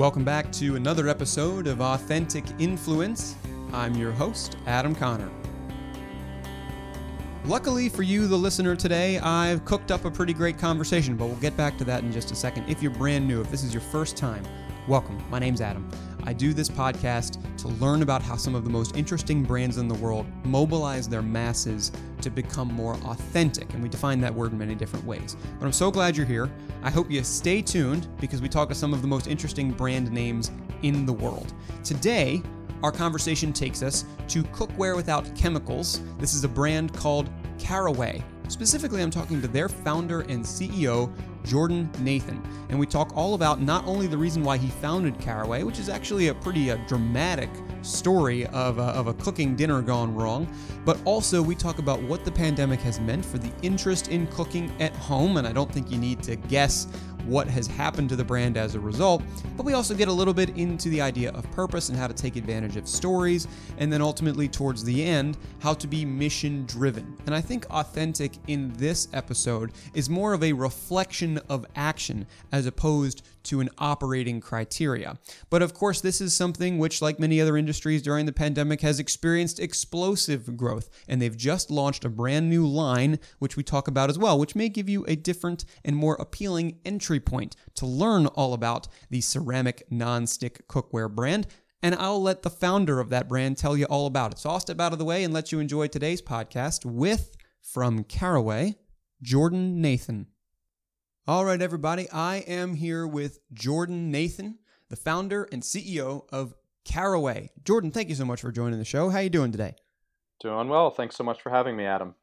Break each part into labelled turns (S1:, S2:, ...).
S1: Welcome back to another episode of Authentic Influence. I'm your host, Adam Conner. Luckily for you, the listener, today, I've cooked up a pretty great conversation, but we'll get back to that in just a second. If you're brand new, if this is your first time, welcome. My name's Adam. I do this podcast to learn about how some of the most interesting brands in the world mobilize their masses to become more authentic. And we define that word in many different ways. But I'm so glad you're here. I hope you stay tuned because we talk to some of the most interesting brand names in the world. Today, our conversation takes us to Cookware Without Chemicals. This is a brand called Caraway. Specifically, I'm talking to their founder and CEO, Jordan Nathan. And we talk all about not only the reason why he founded Caraway, which is actually a pretty uh, dramatic story of a, of a cooking dinner gone wrong, but also we talk about what the pandemic has meant for the interest in cooking at home. And I don't think you need to guess what has happened to the brand as a result, but we also get a little bit into the idea of purpose and how to take advantage of stories, and then ultimately towards the end, how to be mission driven. And I think authentic in this episode is more of a reflection of action as opposed to an operating criteria. But of course, this is something which, like many other industries during the pandemic, has experienced explosive growth. And they've just launched a brand new line, which we talk about as well, which may give you a different and more appealing entry point to learn all about the ceramic non-stick cookware brand. And I'll let the founder of that brand tell you all about it. So I'll step out of the way and let you enjoy today's podcast with, from Caraway, Jordan Nathan. All right, everybody, I am here with Jordan Nathan, the founder and CEO of Caraway. Jordan, thank you so much for joining the show. How are you doing today?
S2: Doing well. Thanks so much for having me, Adam.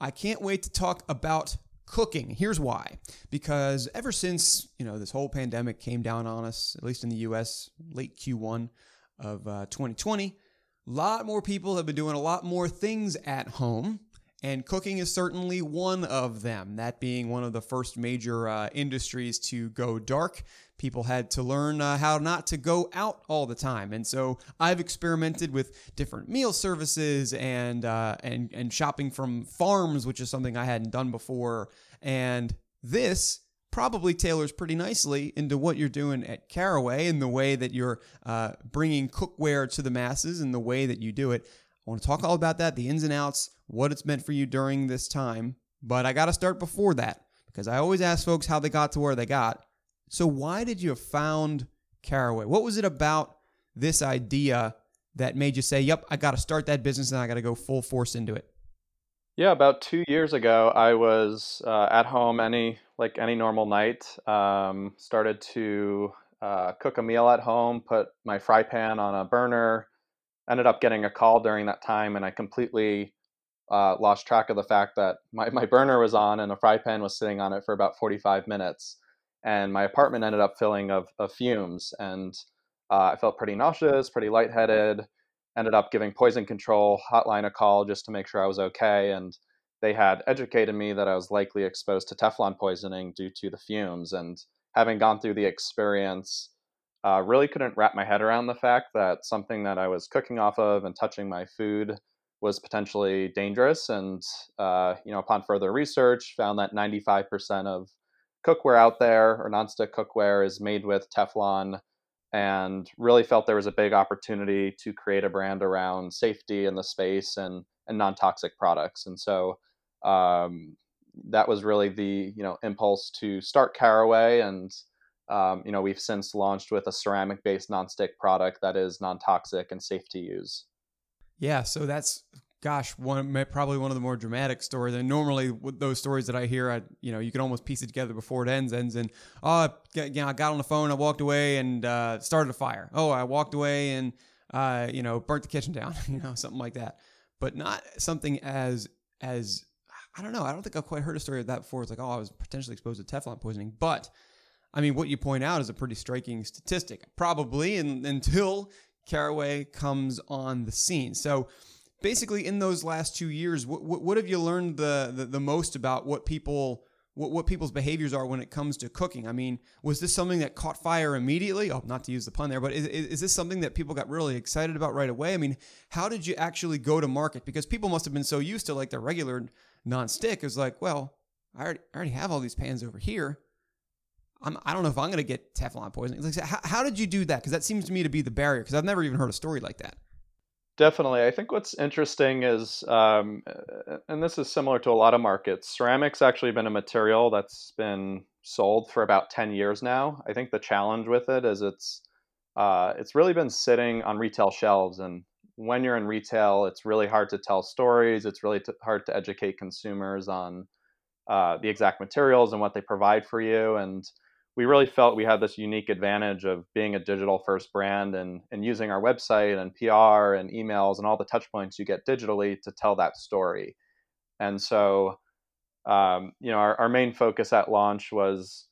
S1: I can't wait to talk about cooking. Here's why. Because ever since, you know, this whole pandemic came down on us, at least in the US, late Q1 of uh, 2020, a lot more people have been doing a lot more things at home and cooking is certainly one of them, that being one of the first major uh, industries to go dark. People had to learn uh, how not to go out all the time. And so I've experimented with different meal services and, uh, and, and shopping from farms, which is something I hadn't done before. And this probably tailors pretty nicely into what you're doing at Caraway and the way that you're uh, bringing cookware to the masses and the way that you do it. I want to talk all about that, the ins and outs, what it's meant for you during this time. But I got to start before that because I always ask folks how they got to where they got. So, why did you found Caraway? What was it about this idea that made you say, yep, I got to start that business and I got to go full force into it?
S2: Yeah, about two years ago, I was uh, at home any like any normal night. Um, started to uh, cook a meal at home, put my fry pan on a burner. Ended up getting a call during that time, and I completely uh, lost track of the fact that my, my burner was on and a fry pan was sitting on it for about 45 minutes. And my apartment ended up filling of, of fumes. And uh, I felt pretty nauseous, pretty lightheaded. Ended up giving poison control hotline a call just to make sure I was okay. And they had educated me that I was likely exposed to Teflon poisoning due to the fumes. And having gone through the experience, uh, really couldn't wrap my head around the fact that something that I was cooking off of and touching my food was potentially dangerous. And uh, you know, upon further research, found that 95% of cookware out there or nonstick cookware is made with Teflon, and really felt there was a big opportunity to create a brand around safety in the space and and non-toxic products. And so um, that was really the you know impulse to start Caraway and. Um, you know, we've since launched with a ceramic-based nonstick product that is non-toxic and safe to use.
S1: Yeah, so that's gosh, one probably one of the more dramatic stories. And normally, with those stories that I hear, I you know you can almost piece it together before it ends. Ends and oh, you know, I got on the phone, I walked away and uh, started a fire. Oh, I walked away and uh, you know burnt the kitchen down. you know, something like that. But not something as as I don't know. I don't think I've quite heard a story of that before. It's like, oh, I was potentially exposed to Teflon poisoning. But I mean, what you point out is a pretty striking statistic. Probably in, until Caraway comes on the scene. So basically, in those last two years, what, what, what have you learned the, the, the most about what people what, what people's behaviors are when it comes to cooking. I mean, was this something that caught fire immediately? Oh, not to use the pun there, but is, is this something that people got really excited about right away? I mean, how did you actually go to market? Because people must have been so used to like the regular non-stick. It's like, well, I already, I already have all these pans over here. I'm, I don't know if I'm going to get Teflon poisoning. Like, how, how did you do that? Because that seems to me to be the barrier. Because I've never even heard a story like that.
S2: Definitely. I think what's interesting is, um, and this is similar to a lot of markets, ceramic's actually been a material that's been sold for about 10 years now. I think the challenge with it is it's uh, it's really been sitting on retail shelves. And when you're in retail, it's really hard to tell stories. It's really t- hard to educate consumers on uh, the exact materials and what they provide for you. And we really felt we had this unique advantage of being a digital first brand and, and using our website and PR and emails and all the touch points you get digitally to tell that story. And so, um, you know, our, our main focus at launch was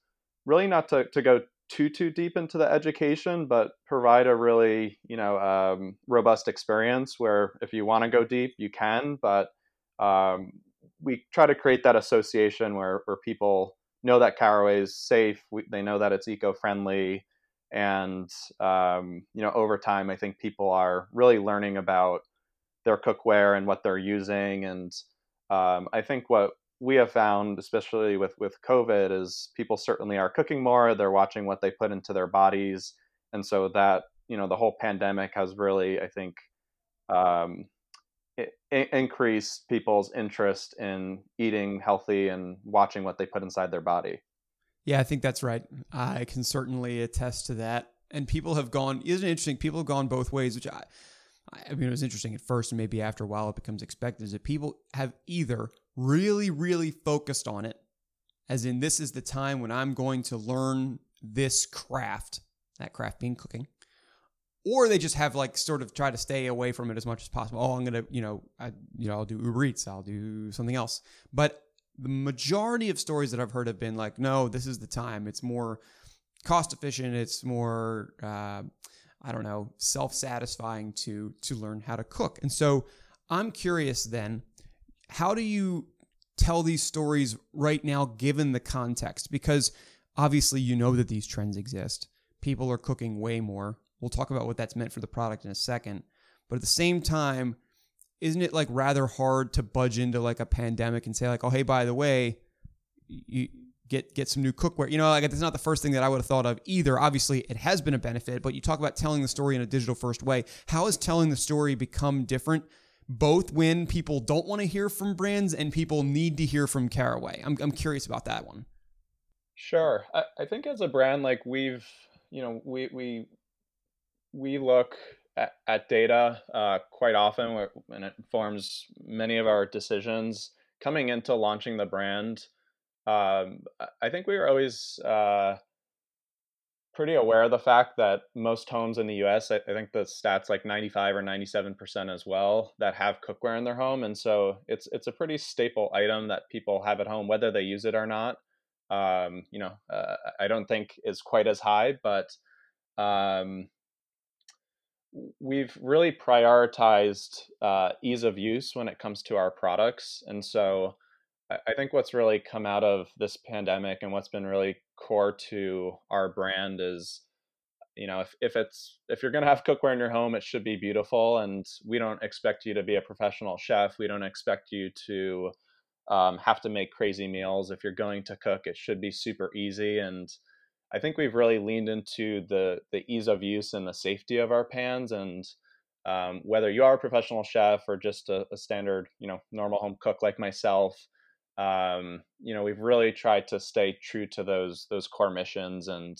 S2: really not to, to go too too deep into the education, but provide a really you know um, robust experience where if you want to go deep, you can. But um, we try to create that association where where people know that caraway is safe. We, they know that it's eco friendly, and um, you know over time, I think people are really learning about their cookware and what they're using. And um, I think what we have found, especially with with COVID, is people certainly are cooking more. They're watching what they put into their bodies, and so that you know the whole pandemic has really, I think, um, increased people's interest in eating healthy and watching what they put inside their body.
S1: Yeah, I think that's right. I can certainly attest to that. And people have gone. Isn't it interesting? People have gone both ways, which I. I mean, it was interesting at first, and maybe after a while it becomes expected. Is that people have either really, really focused on it, as in this is the time when I'm going to learn this craft, that craft being cooking, or they just have like sort of try to stay away from it as much as possible. Oh, I'm gonna, you know, I, you know, I'll do Uber Eats, I'll do something else. But the majority of stories that I've heard have been like, no, this is the time. It's more cost efficient. It's more, uh, I don't know, self satisfying to to learn how to cook. And so I'm curious then how do you tell these stories right now given the context? Because obviously you know that these trends exist. People are cooking way more. We'll talk about what that's meant for the product in a second. But at the same time, isn't it like rather hard to budge into like a pandemic and say like, oh hey, by the way, you get get some new cookware. You know, like it's not the first thing that I would have thought of either. Obviously, it has been a benefit, but you talk about telling the story in a digital first way. How has telling the story become different both when people don't want to hear from brands and people need to hear from Caraway? I'm, I'm curious about that one.
S2: Sure. I, I think as a brand, like we've, you know, we, we, we look at, at data uh, quite often and it informs many of our decisions coming into launching the brand. Um, I think we were always, uh, pretty aware of the fact that most homes in the US, I, I, think the stats like 95 or 97% as well, that have cookware in their home. And so it's it's a pretty staple item that people have at home, whether they use it or not. Um, you know, uh, I don't think is quite as high, but um, we've really prioritized uh, ease of use when it comes to our products. And so I think what's really come out of this pandemic and what's been really core to our brand is you know if, if it's if you're going to have cookware in your home it should be beautiful and we don't expect you to be a professional chef we don't expect you to um, have to make crazy meals if you're going to cook it should be super easy and i think we've really leaned into the the ease of use and the safety of our pans and um, whether you are a professional chef or just a, a standard you know normal home cook like myself um, you know, we've really tried to stay true to those those core missions, and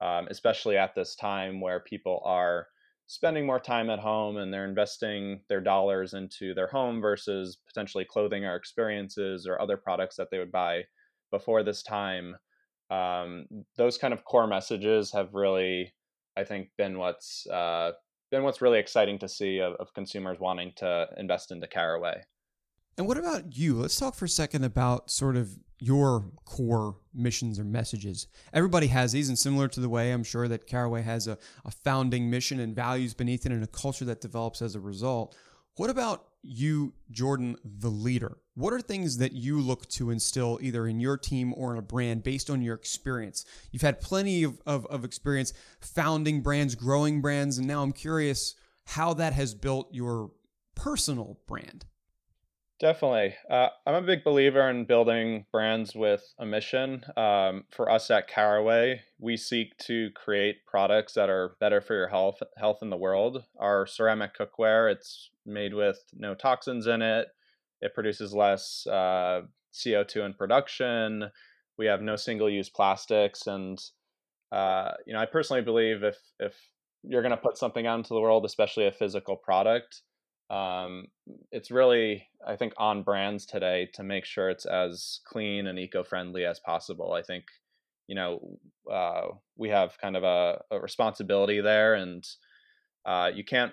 S2: um, especially at this time where people are spending more time at home and they're investing their dollars into their home versus potentially clothing or experiences or other products that they would buy before this time. Um, those kind of core messages have really, I think, been what's uh, been what's really exciting to see of, of consumers wanting to invest into Caraway.
S1: And what about you? Let's talk for a second about sort of your core missions or messages. Everybody has these, and similar to the way I'm sure that Caraway has a, a founding mission and values beneath it and a culture that develops as a result. What about you, Jordan, the leader? What are things that you look to instill either in your team or in a brand based on your experience? You've had plenty of, of, of experience founding brands, growing brands, and now I'm curious how that has built your personal brand.
S2: Definitely. Uh, I'm a big believer in building brands with a mission. Um, for us at Caraway, we seek to create products that are better for your health, health in the world. Our ceramic cookware, it's made with no toxins in it. It produces less uh, CO2 in production. We have no single-use plastics, and uh, you know, I personally believe if if you're going to put something out into the world, especially a physical product, um, it's really i think on brands today to make sure it's as clean and eco-friendly as possible. I think you know uh, we have kind of a, a responsibility there and uh, you can't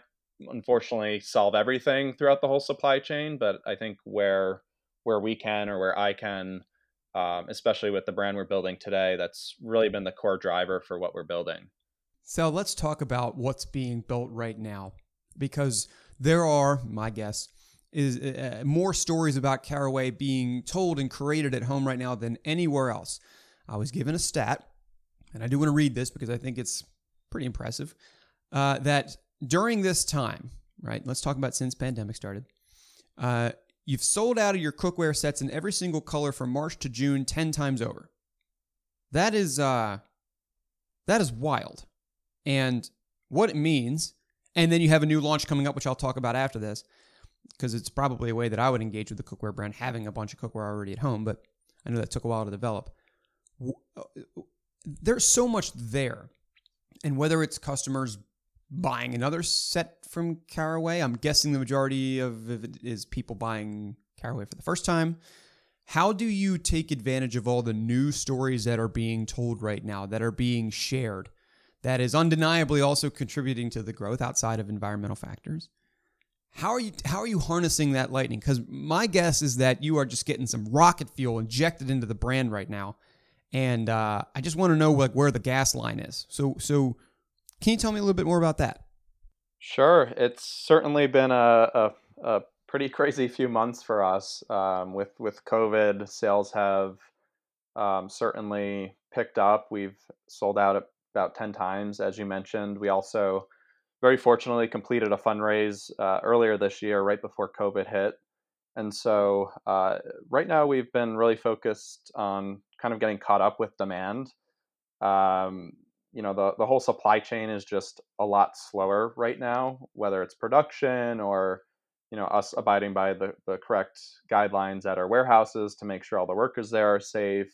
S2: unfortunately solve everything throughout the whole supply chain but i think where where we can or where i can um, especially with the brand we're building today that's really been the core driver for what we're building.
S1: So let's talk about what's being built right now because there are, my guess, is uh, uh, more stories about Caraway being told and created at home right now than anywhere else. I was given a stat, and I do want to read this because I think it's pretty impressive. Uh, that during this time, right? Let's talk about since pandemic started. Uh, you've sold out of your cookware sets in every single color from March to June ten times over. That is uh, that is wild, and what it means and then you have a new launch coming up, which I'll talk about after this, because it's probably a way that I would engage with the cookware brand, having a bunch of cookware already at home. But I know that took a while to develop. Uh, there's so much there. And whether it's customers buying another set from Caraway, I'm guessing the majority of it is people buying Caraway for the first time. How do you take advantage of all the new stories that are being told right now, that are being shared? That is undeniably also contributing to the growth outside of environmental factors. How are you how are you harnessing that lightning? Because my guess is that you are just getting some rocket fuel injected into the brand right now, and uh, I just want to know like where the gas line is. So so, can you tell me a little bit more about that?
S2: Sure, it's certainly been a, a, a pretty crazy few months for us um, with with COVID. Sales have um, certainly picked up. We've sold out at about 10 times, as you mentioned. We also very fortunately completed a fundraise uh, earlier this year, right before COVID hit. And so uh, right now we've been really focused on kind of getting caught up with demand. Um, you know, the, the whole supply chain is just a lot slower right now, whether it's production or, you know, us abiding by the, the correct guidelines at our warehouses to make sure all the workers there are safe.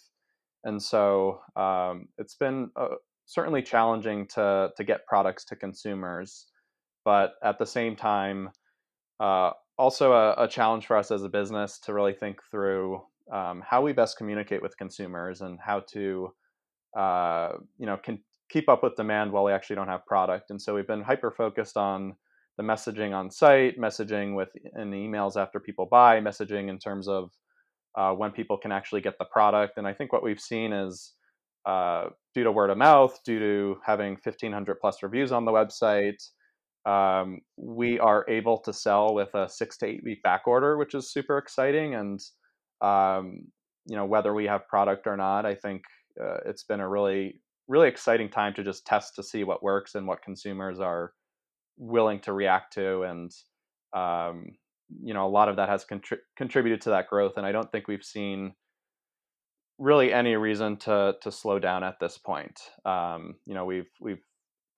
S2: And so um, it's been a, certainly challenging to to get products to consumers, but at the same time, uh, also a, a, challenge for us as a business to really think through um, how we best communicate with consumers and how to uh, you know can keep up with demand while we actually don't have product. And so we've been hyper focused on the messaging on site, messaging with in emails after people buy, messaging in terms of uh, when people can actually get the product. And I think what we've seen is uh, due to word of mouth, due to having 1,500 plus reviews on the website, um, we are able to sell with a six to eight week back order, which is super exciting. And um, you know whether we have product or not, I think uh, it's been a really really exciting time to just test to see what works and what consumers are willing to react to and um, you know a lot of that has contri- contributed to that growth and i don't think we've seen really any reason to to slow down at this point. Um, you know, we've we've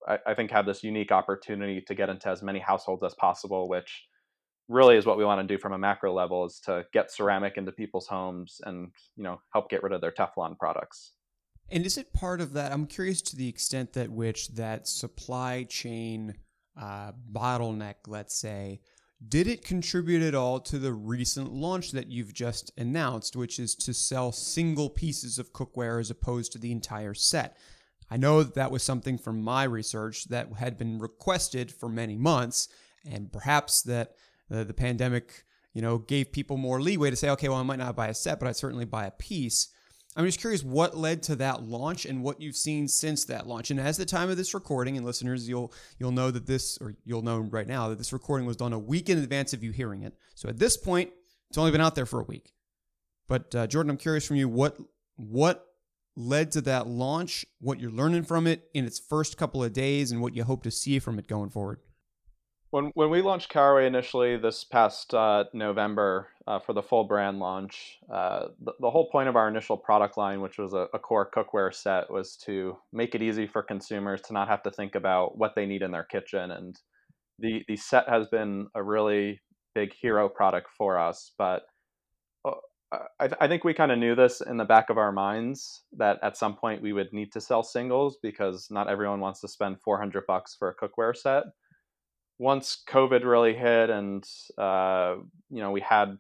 S2: I, I, think have this unique opportunity to get into as many households as possible, which really is what we want to do from a macro level is to get ceramic into people's homes and you know help get rid of their Teflon products.
S1: And is it part of that? I'm curious to the extent that which that supply chain uh, bottleneck, let's say, did it contribute at all to the recent launch that you've just announced, which is to sell single pieces of cookware as opposed to the entire set? I know that that was something from my research that had been requested for many months, and perhaps that uh, the pandemic, you know, gave people more leeway to say, okay, well, I might not buy a set, but I'd certainly buy a piece. I'm just curious what led to that launch and what you've seen since that launch. And as the time of this recording, and listeners, you'll you'll know that this, or you'll know right now that this recording was done a week in advance of you hearing it. So at this point, it's only been out there for a week. But uh, Jordan, I'm curious from you what what led to that launch, what you're learning from it in its first couple of days, and what you hope to see from it going forward.
S2: When when we launched Caraway initially this past uh, November uh, for the full brand launch, uh, the, the whole point of our initial product line, which was a, a, core cookware set, was to make it easy for consumers to not have to think about what they need in their kitchen. And the the set has been a really big hero product for us. But uh, I, I think we kind of knew this in the back of our minds that at some point we would need to sell singles because not everyone wants to spend 400 bucks for a cookware set once COVID really hit, and uh, you know we had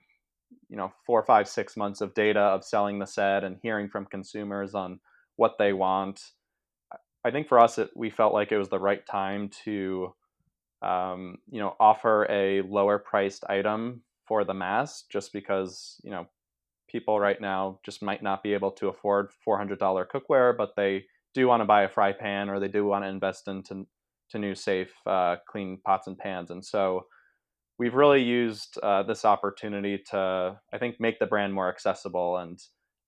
S2: you know four, five, six months of data of selling the set and hearing from consumers on what they want. I think for us, it, we felt like it was the right time to um, you know offer a lower priced item for the mass, just because you know people right now just might not be able to afford $400 cookware, but they do want to buy a fry pan or they do want to invest into to new safe, uh, clean pots and pans. And so we've really used uh, this opportunity to, I think, make the brand more accessible. And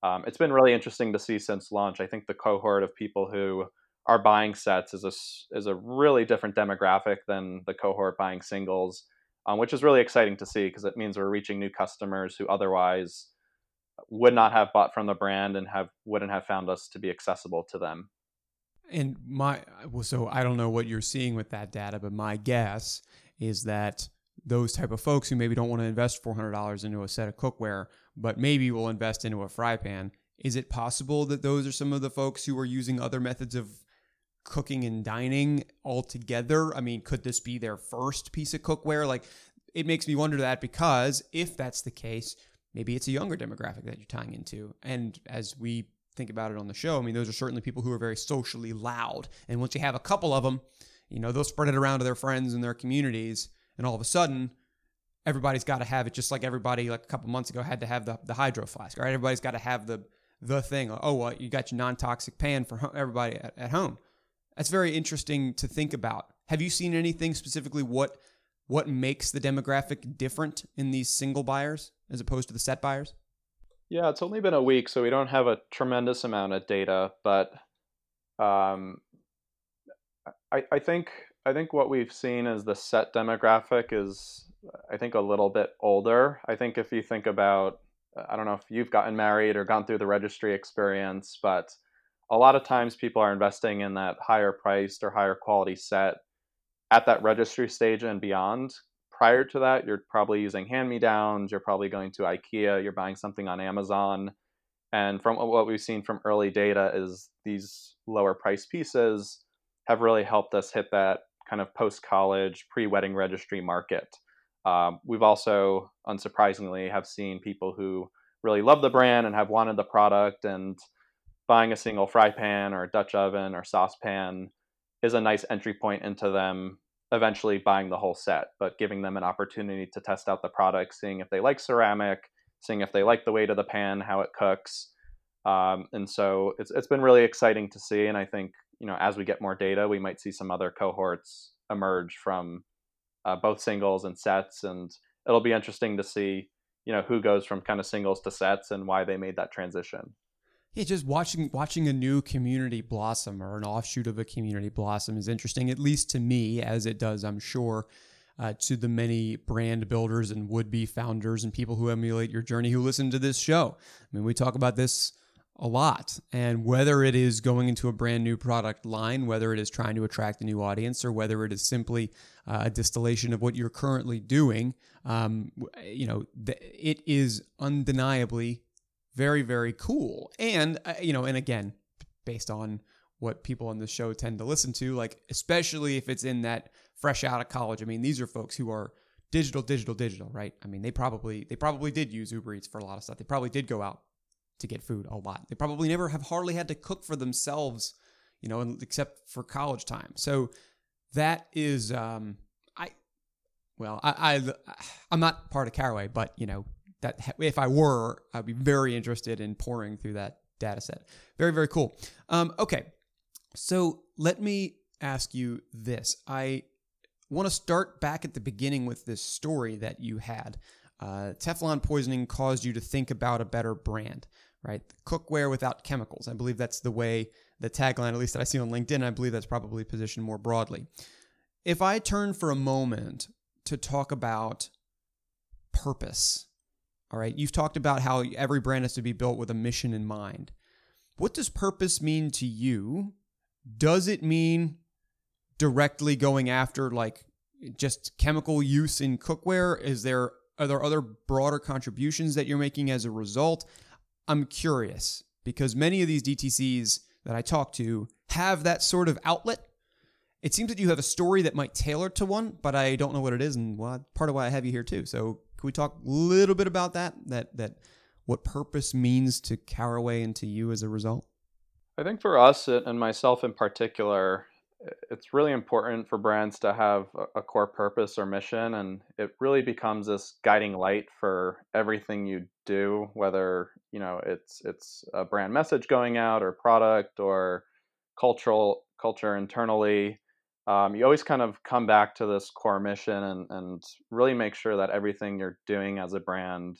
S2: um, it's been really interesting to see since launch. I think the cohort of people who are buying sets is a, is a really different demographic than the cohort buying singles, um, which is really exciting to see because it means we're reaching new customers who otherwise would not have bought from the brand and have wouldn't have found us to be accessible to them.
S1: And my well, so I don't know what you're seeing with that data, but my guess is that those type of folks who maybe don't want to invest four hundred dollars into a set of cookware, but maybe will invest into a fry pan. Is it possible that those are some of the folks who are using other methods of cooking and dining altogether? I mean, could this be their first piece of cookware? Like, it makes me wonder that because if that's the case, maybe it's a younger demographic that you're tying into. And as we think about it on the show, I mean, those are certainly people who are very socially loud. And once you have a couple of them, you know, they'll spread it around to their friends and their communities. And all of a sudden, everybody's got to have it just like everybody, like a couple months ago, had to have the, the hydro flask, right? Everybody's got to have the the thing. Oh, well, you got your non toxic pan for everybody at, at home. That's very interesting to think about. Have you seen anything specifically what what makes the demographic different in these single buyers as opposed to the set buyers?
S2: Yeah, it's only been a week, so we don't have a tremendous amount of data, but um, I, I think I think what we've seen is the set demographic is I think a little bit older. I think if you think about I don't know if you've gotten married or gone through the registry experience, but a lot of times people are investing in that higher priced or higher quality set at that registry stage and beyond prior to that, you're probably using hand me downs, you're probably going to IKEA, you're buying something on Amazon. And from what we've seen from early data is these lower price pieces have really helped us hit that kind of post college, pre wedding registry market. Um, we've also, unsurprisingly, have seen people who really love the brand and have wanted the product and buying a single fry pan or a Dutch oven or saucepan is a nice entry point into them eventually buying the whole set, but giving them an opportunity to test out the product, seeing if they like ceramic, seeing if they like the weight of the pan, how it cooks. Um, and so it's it's been really exciting to see. And I think you know as we get more data, we might see some other cohorts emerge from uh, both singles and sets, and it'll be interesting to see you know who goes from kind of singles to sets and why they made that transition
S1: yeah, just watching watching a new community blossom or an offshoot of a community blossom is interesting, at least to me, as it does, I'm sure, uh, to the many brand builders and would be founders and people who emulate your journey who listen to this show. I mean, we talk about this a lot, and whether it is going into a brand new product line, whether it is trying to attract a new audience, or whether it is simply uh, a distillation of what you're currently doing, um, you know, it is undeniably very very cool. And uh, you know and again based on what people on the show tend to listen to like especially if it's in that fresh out of college. I mean these are folks who are digital digital digital right? I mean they probably they probably did use uber eats for a lot of stuff. They probably did go out to get food a lot. They probably never have hardly had to cook for themselves you know except for college time. So that is um i well i i i'm not part of caraway but you know that if I were, I'd be very interested in pouring through that data set. Very, very cool. Um, okay, so let me ask you this. I want to start back at the beginning with this story that you had. Uh, Teflon poisoning caused you to think about a better brand, right? Cookware without chemicals. I believe that's the way the tagline, at least that I see on LinkedIn, I believe that's probably positioned more broadly. If I turn for a moment to talk about purpose. All right. You've talked about how every brand has to be built with a mission in mind. What does purpose mean to you? Does it mean directly going after like just chemical use in cookware? Is there are there other broader contributions that you're making as a result? I'm curious because many of these DTCs that I talk to have that sort of outlet. It seems that you have a story that might tailor to one, but I don't know what it is, and well, part of why I have you here too. So, can we talk a little bit about that? That that what purpose means to Caraway and to you as a result?
S2: I think for us and myself in particular, it's really important for brands to have a core purpose or mission and it really becomes this guiding light for everything you do whether you know it's it's a brand message going out or product or cultural culture internally um, you always kind of come back to this core mission and, and really make sure that everything you're doing as a brand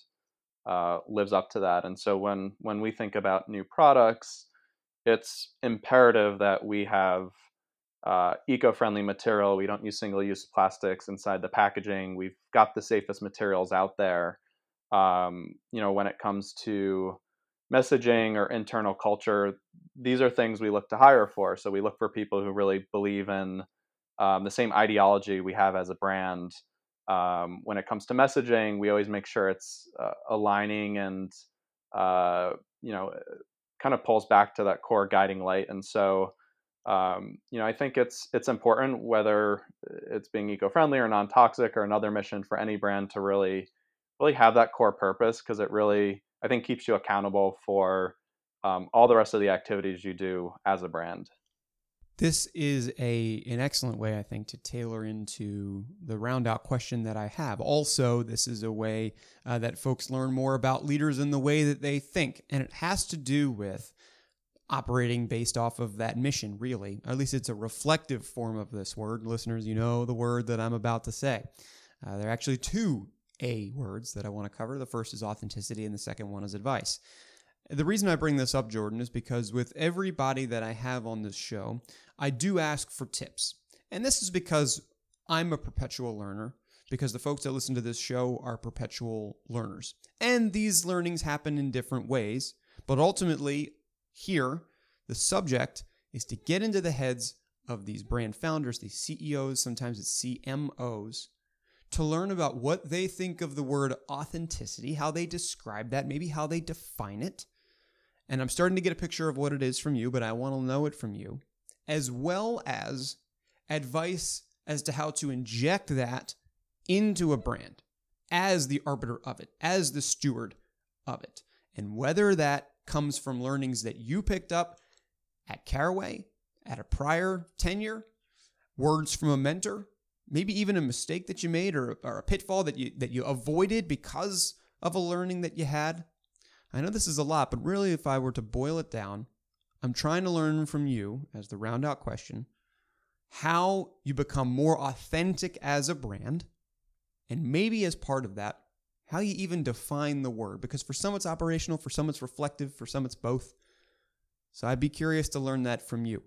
S2: uh, lives up to that and so when when we think about new products it's imperative that we have uh, eco-friendly material. We don't use single-use plastics inside the packaging. We've got the safest materials out there. Um, you know, when it comes to messaging or internal culture, these are things we look to hire for. So we look for people who really believe in um, the same ideology we have as a brand. Um, when it comes to messaging, we always make sure it's uh, aligning and uh, you know kind of pulls back to that core guiding light. And so um, you know, I think it's it's important whether it's being eco-friendly or non-toxic or another mission for any brand to really really have that core purpose because it really I think keeps you accountable for um, all the rest of the activities you do as a brand.
S1: This is a an excellent way, I think, to tailor into the round out question that I have. Also, this is a way uh, that folks learn more about leaders and the way that they think, and it has to do with operating based off of that mission, really. At least it's a reflective form of this word. Listeners, you know the word that I'm about to say. Uh, there are actually two A words that I want to cover. The first is authenticity, and the second one is advice. The reason I bring this up, Jordan, is because with everybody that I have on this show, I do ask for tips. And this is because I'm a perpetual learner, because the folks that listen to this show are perpetual learners. And these learnings happen in different ways, but ultimately, here, the subject is to get into the heads of these brand founders, these CEOs, sometimes it's CMOs, to learn about what they think of the word authenticity, how they describe that, maybe how they define it. And I'm starting to get a picture of what it is from you, but I want to know it from you, as well as advice as to how to inject that into a brand as the arbiter of it, as the steward of it, and whether that comes from learnings that you picked up at Caraway, at a prior tenure, words from a mentor, maybe even a mistake that you made or, or a pitfall that you that you avoided because of a learning that you had. I know this is a lot, but really if I were to boil it down, I'm trying to learn from you as the round out question how you become more authentic as a brand and maybe as part of that how you even define the word because for some it's operational, for some it's reflective, for some it's both. So I'd be curious to learn that from you.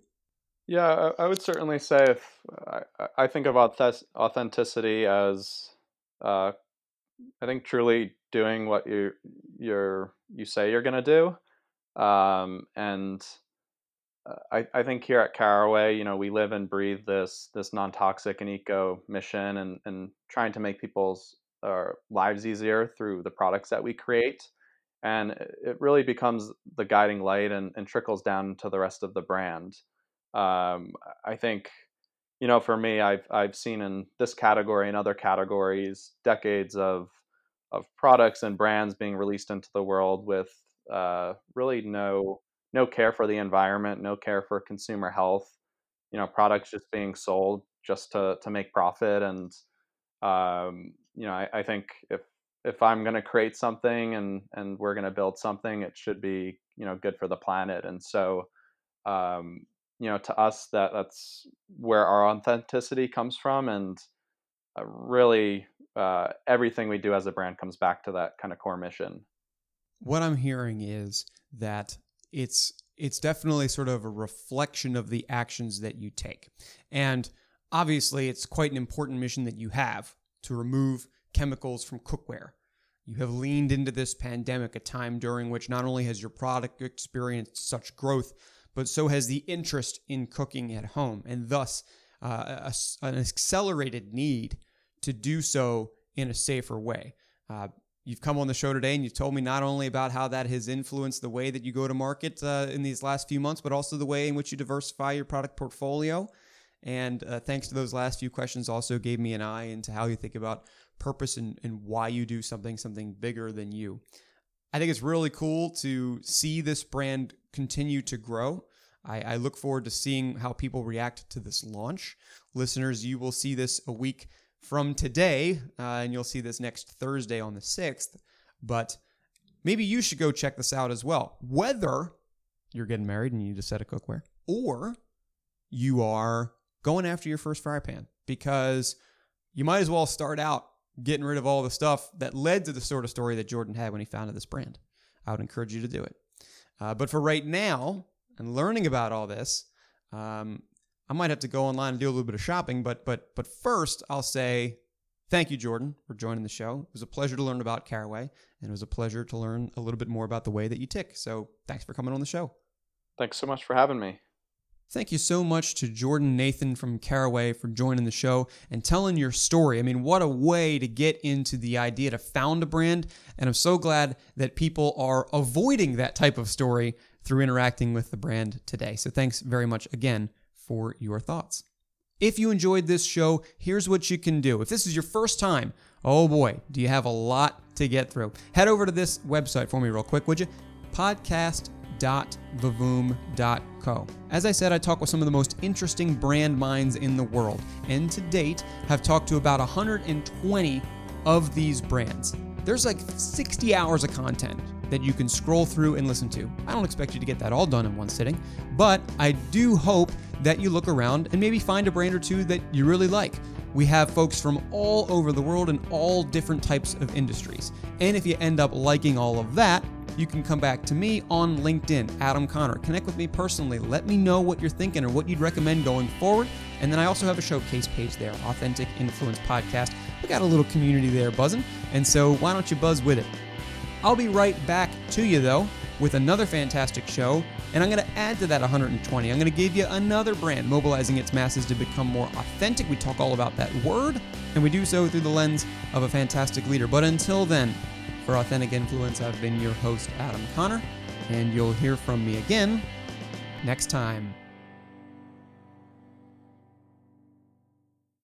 S2: Yeah, I would certainly say if I, think of authenticity as, uh, I think truly doing what you you're you say you're going to do, um, and uh, I, I think here at Caraway, you know, we live and breathe this this non toxic and eco mission, and and trying to make people's lives easier through the products that we create. And it really becomes the guiding light and, and trickles down to the rest of the brand. Um, I think, you know, for me, I've I've seen in this category and other categories decades of of products and brands being released into the world with uh, really no no care for the environment, no care for consumer health. You know, products just being sold just to to make profit and um, you know, I, I think if if I'm going to create something and and we're going to build something, it should be you know good for the planet. And so, um, you know, to us that that's where our authenticity comes from, and uh, really uh, everything we do as a brand comes back to that kind of core mission.
S1: What I'm hearing is that it's it's definitely sort of a reflection of the actions that you take, and obviously it's quite an important mission that you have to remove chemicals from cookware. You have leaned into this pandemic, a time during which not only has your product experienced such growth, but so has the interest in cooking at home, and thus uh, a, an accelerated need to do so in a safer way. Uh, you've come on the show today and you've told me not only about how that has influenced the way that you go to market uh, in these last few months, but also the way in which you diversify your product portfolio. And uh, thanks to those last few questions, also gave me an eye into how you think about purpose and, and why you do something, something bigger than you. I think it's really cool to see this brand continue to grow. I, I look forward to seeing how people react to this launch. Listeners, you will see this a week from today, uh, and you'll see this next Thursday on the 6th. But maybe you should go check this out as well. Whether you're getting married and you need a set of cookware, or you are going after your first fry pan, because you might as well start out getting rid of all the stuff that led to the sort of story that Jordan had when he founded this brand. I would encourage you to do it. Uh, but for right now, and learning about all this, um, I might have to go online and do a little bit of shopping. But but but first, I'll say thank you, Jordan, for joining the show. It was a pleasure to learn about Caraway, and it was a pleasure to learn a little bit more about the way that you tick. So thanks for coming on the show.
S2: Thanks so much for having me.
S1: Thank you so much to Jordan Nathan from Caraway for joining the show and telling your story. I mean, what a way to get into the idea to found a brand. And I'm so glad that people are avoiding that type of story through interacting with the brand today. So thanks very much again for your thoughts. If you enjoyed this show, here's what you can do. If this is your first time, oh boy, do you have a lot to get through. Head over to this website for me, real quick, would you? Podcast.vivoom.co. As I said, I talk with some of the most interesting brand minds in the world, and to date have talked to about 120 of these brands. There's like 60 hours of content that you can scroll through and listen to. I don't expect you to get that all done in one sitting, but I do hope that you look around and maybe find a brand or two that you really like. We have folks from all over the world in all different types of industries. And if you end up liking all of that, you can come back to me on LinkedIn, Adam Conner. Connect with me personally. Let me know what you're thinking or what you'd recommend going forward. And then I also have a showcase page there, Authentic Influence Podcast. We got a little community there buzzing. And so why don't you buzz with it? I'll be right back to you, though, with another fantastic show, and I'm going to add to that 120. I'm going to give you another brand mobilizing its masses to become more authentic. We talk all about that word, and we do so through the lens of a fantastic leader. But until then, for Authentic Influence, I've been your host, Adam Conner, and you'll hear from me again next time.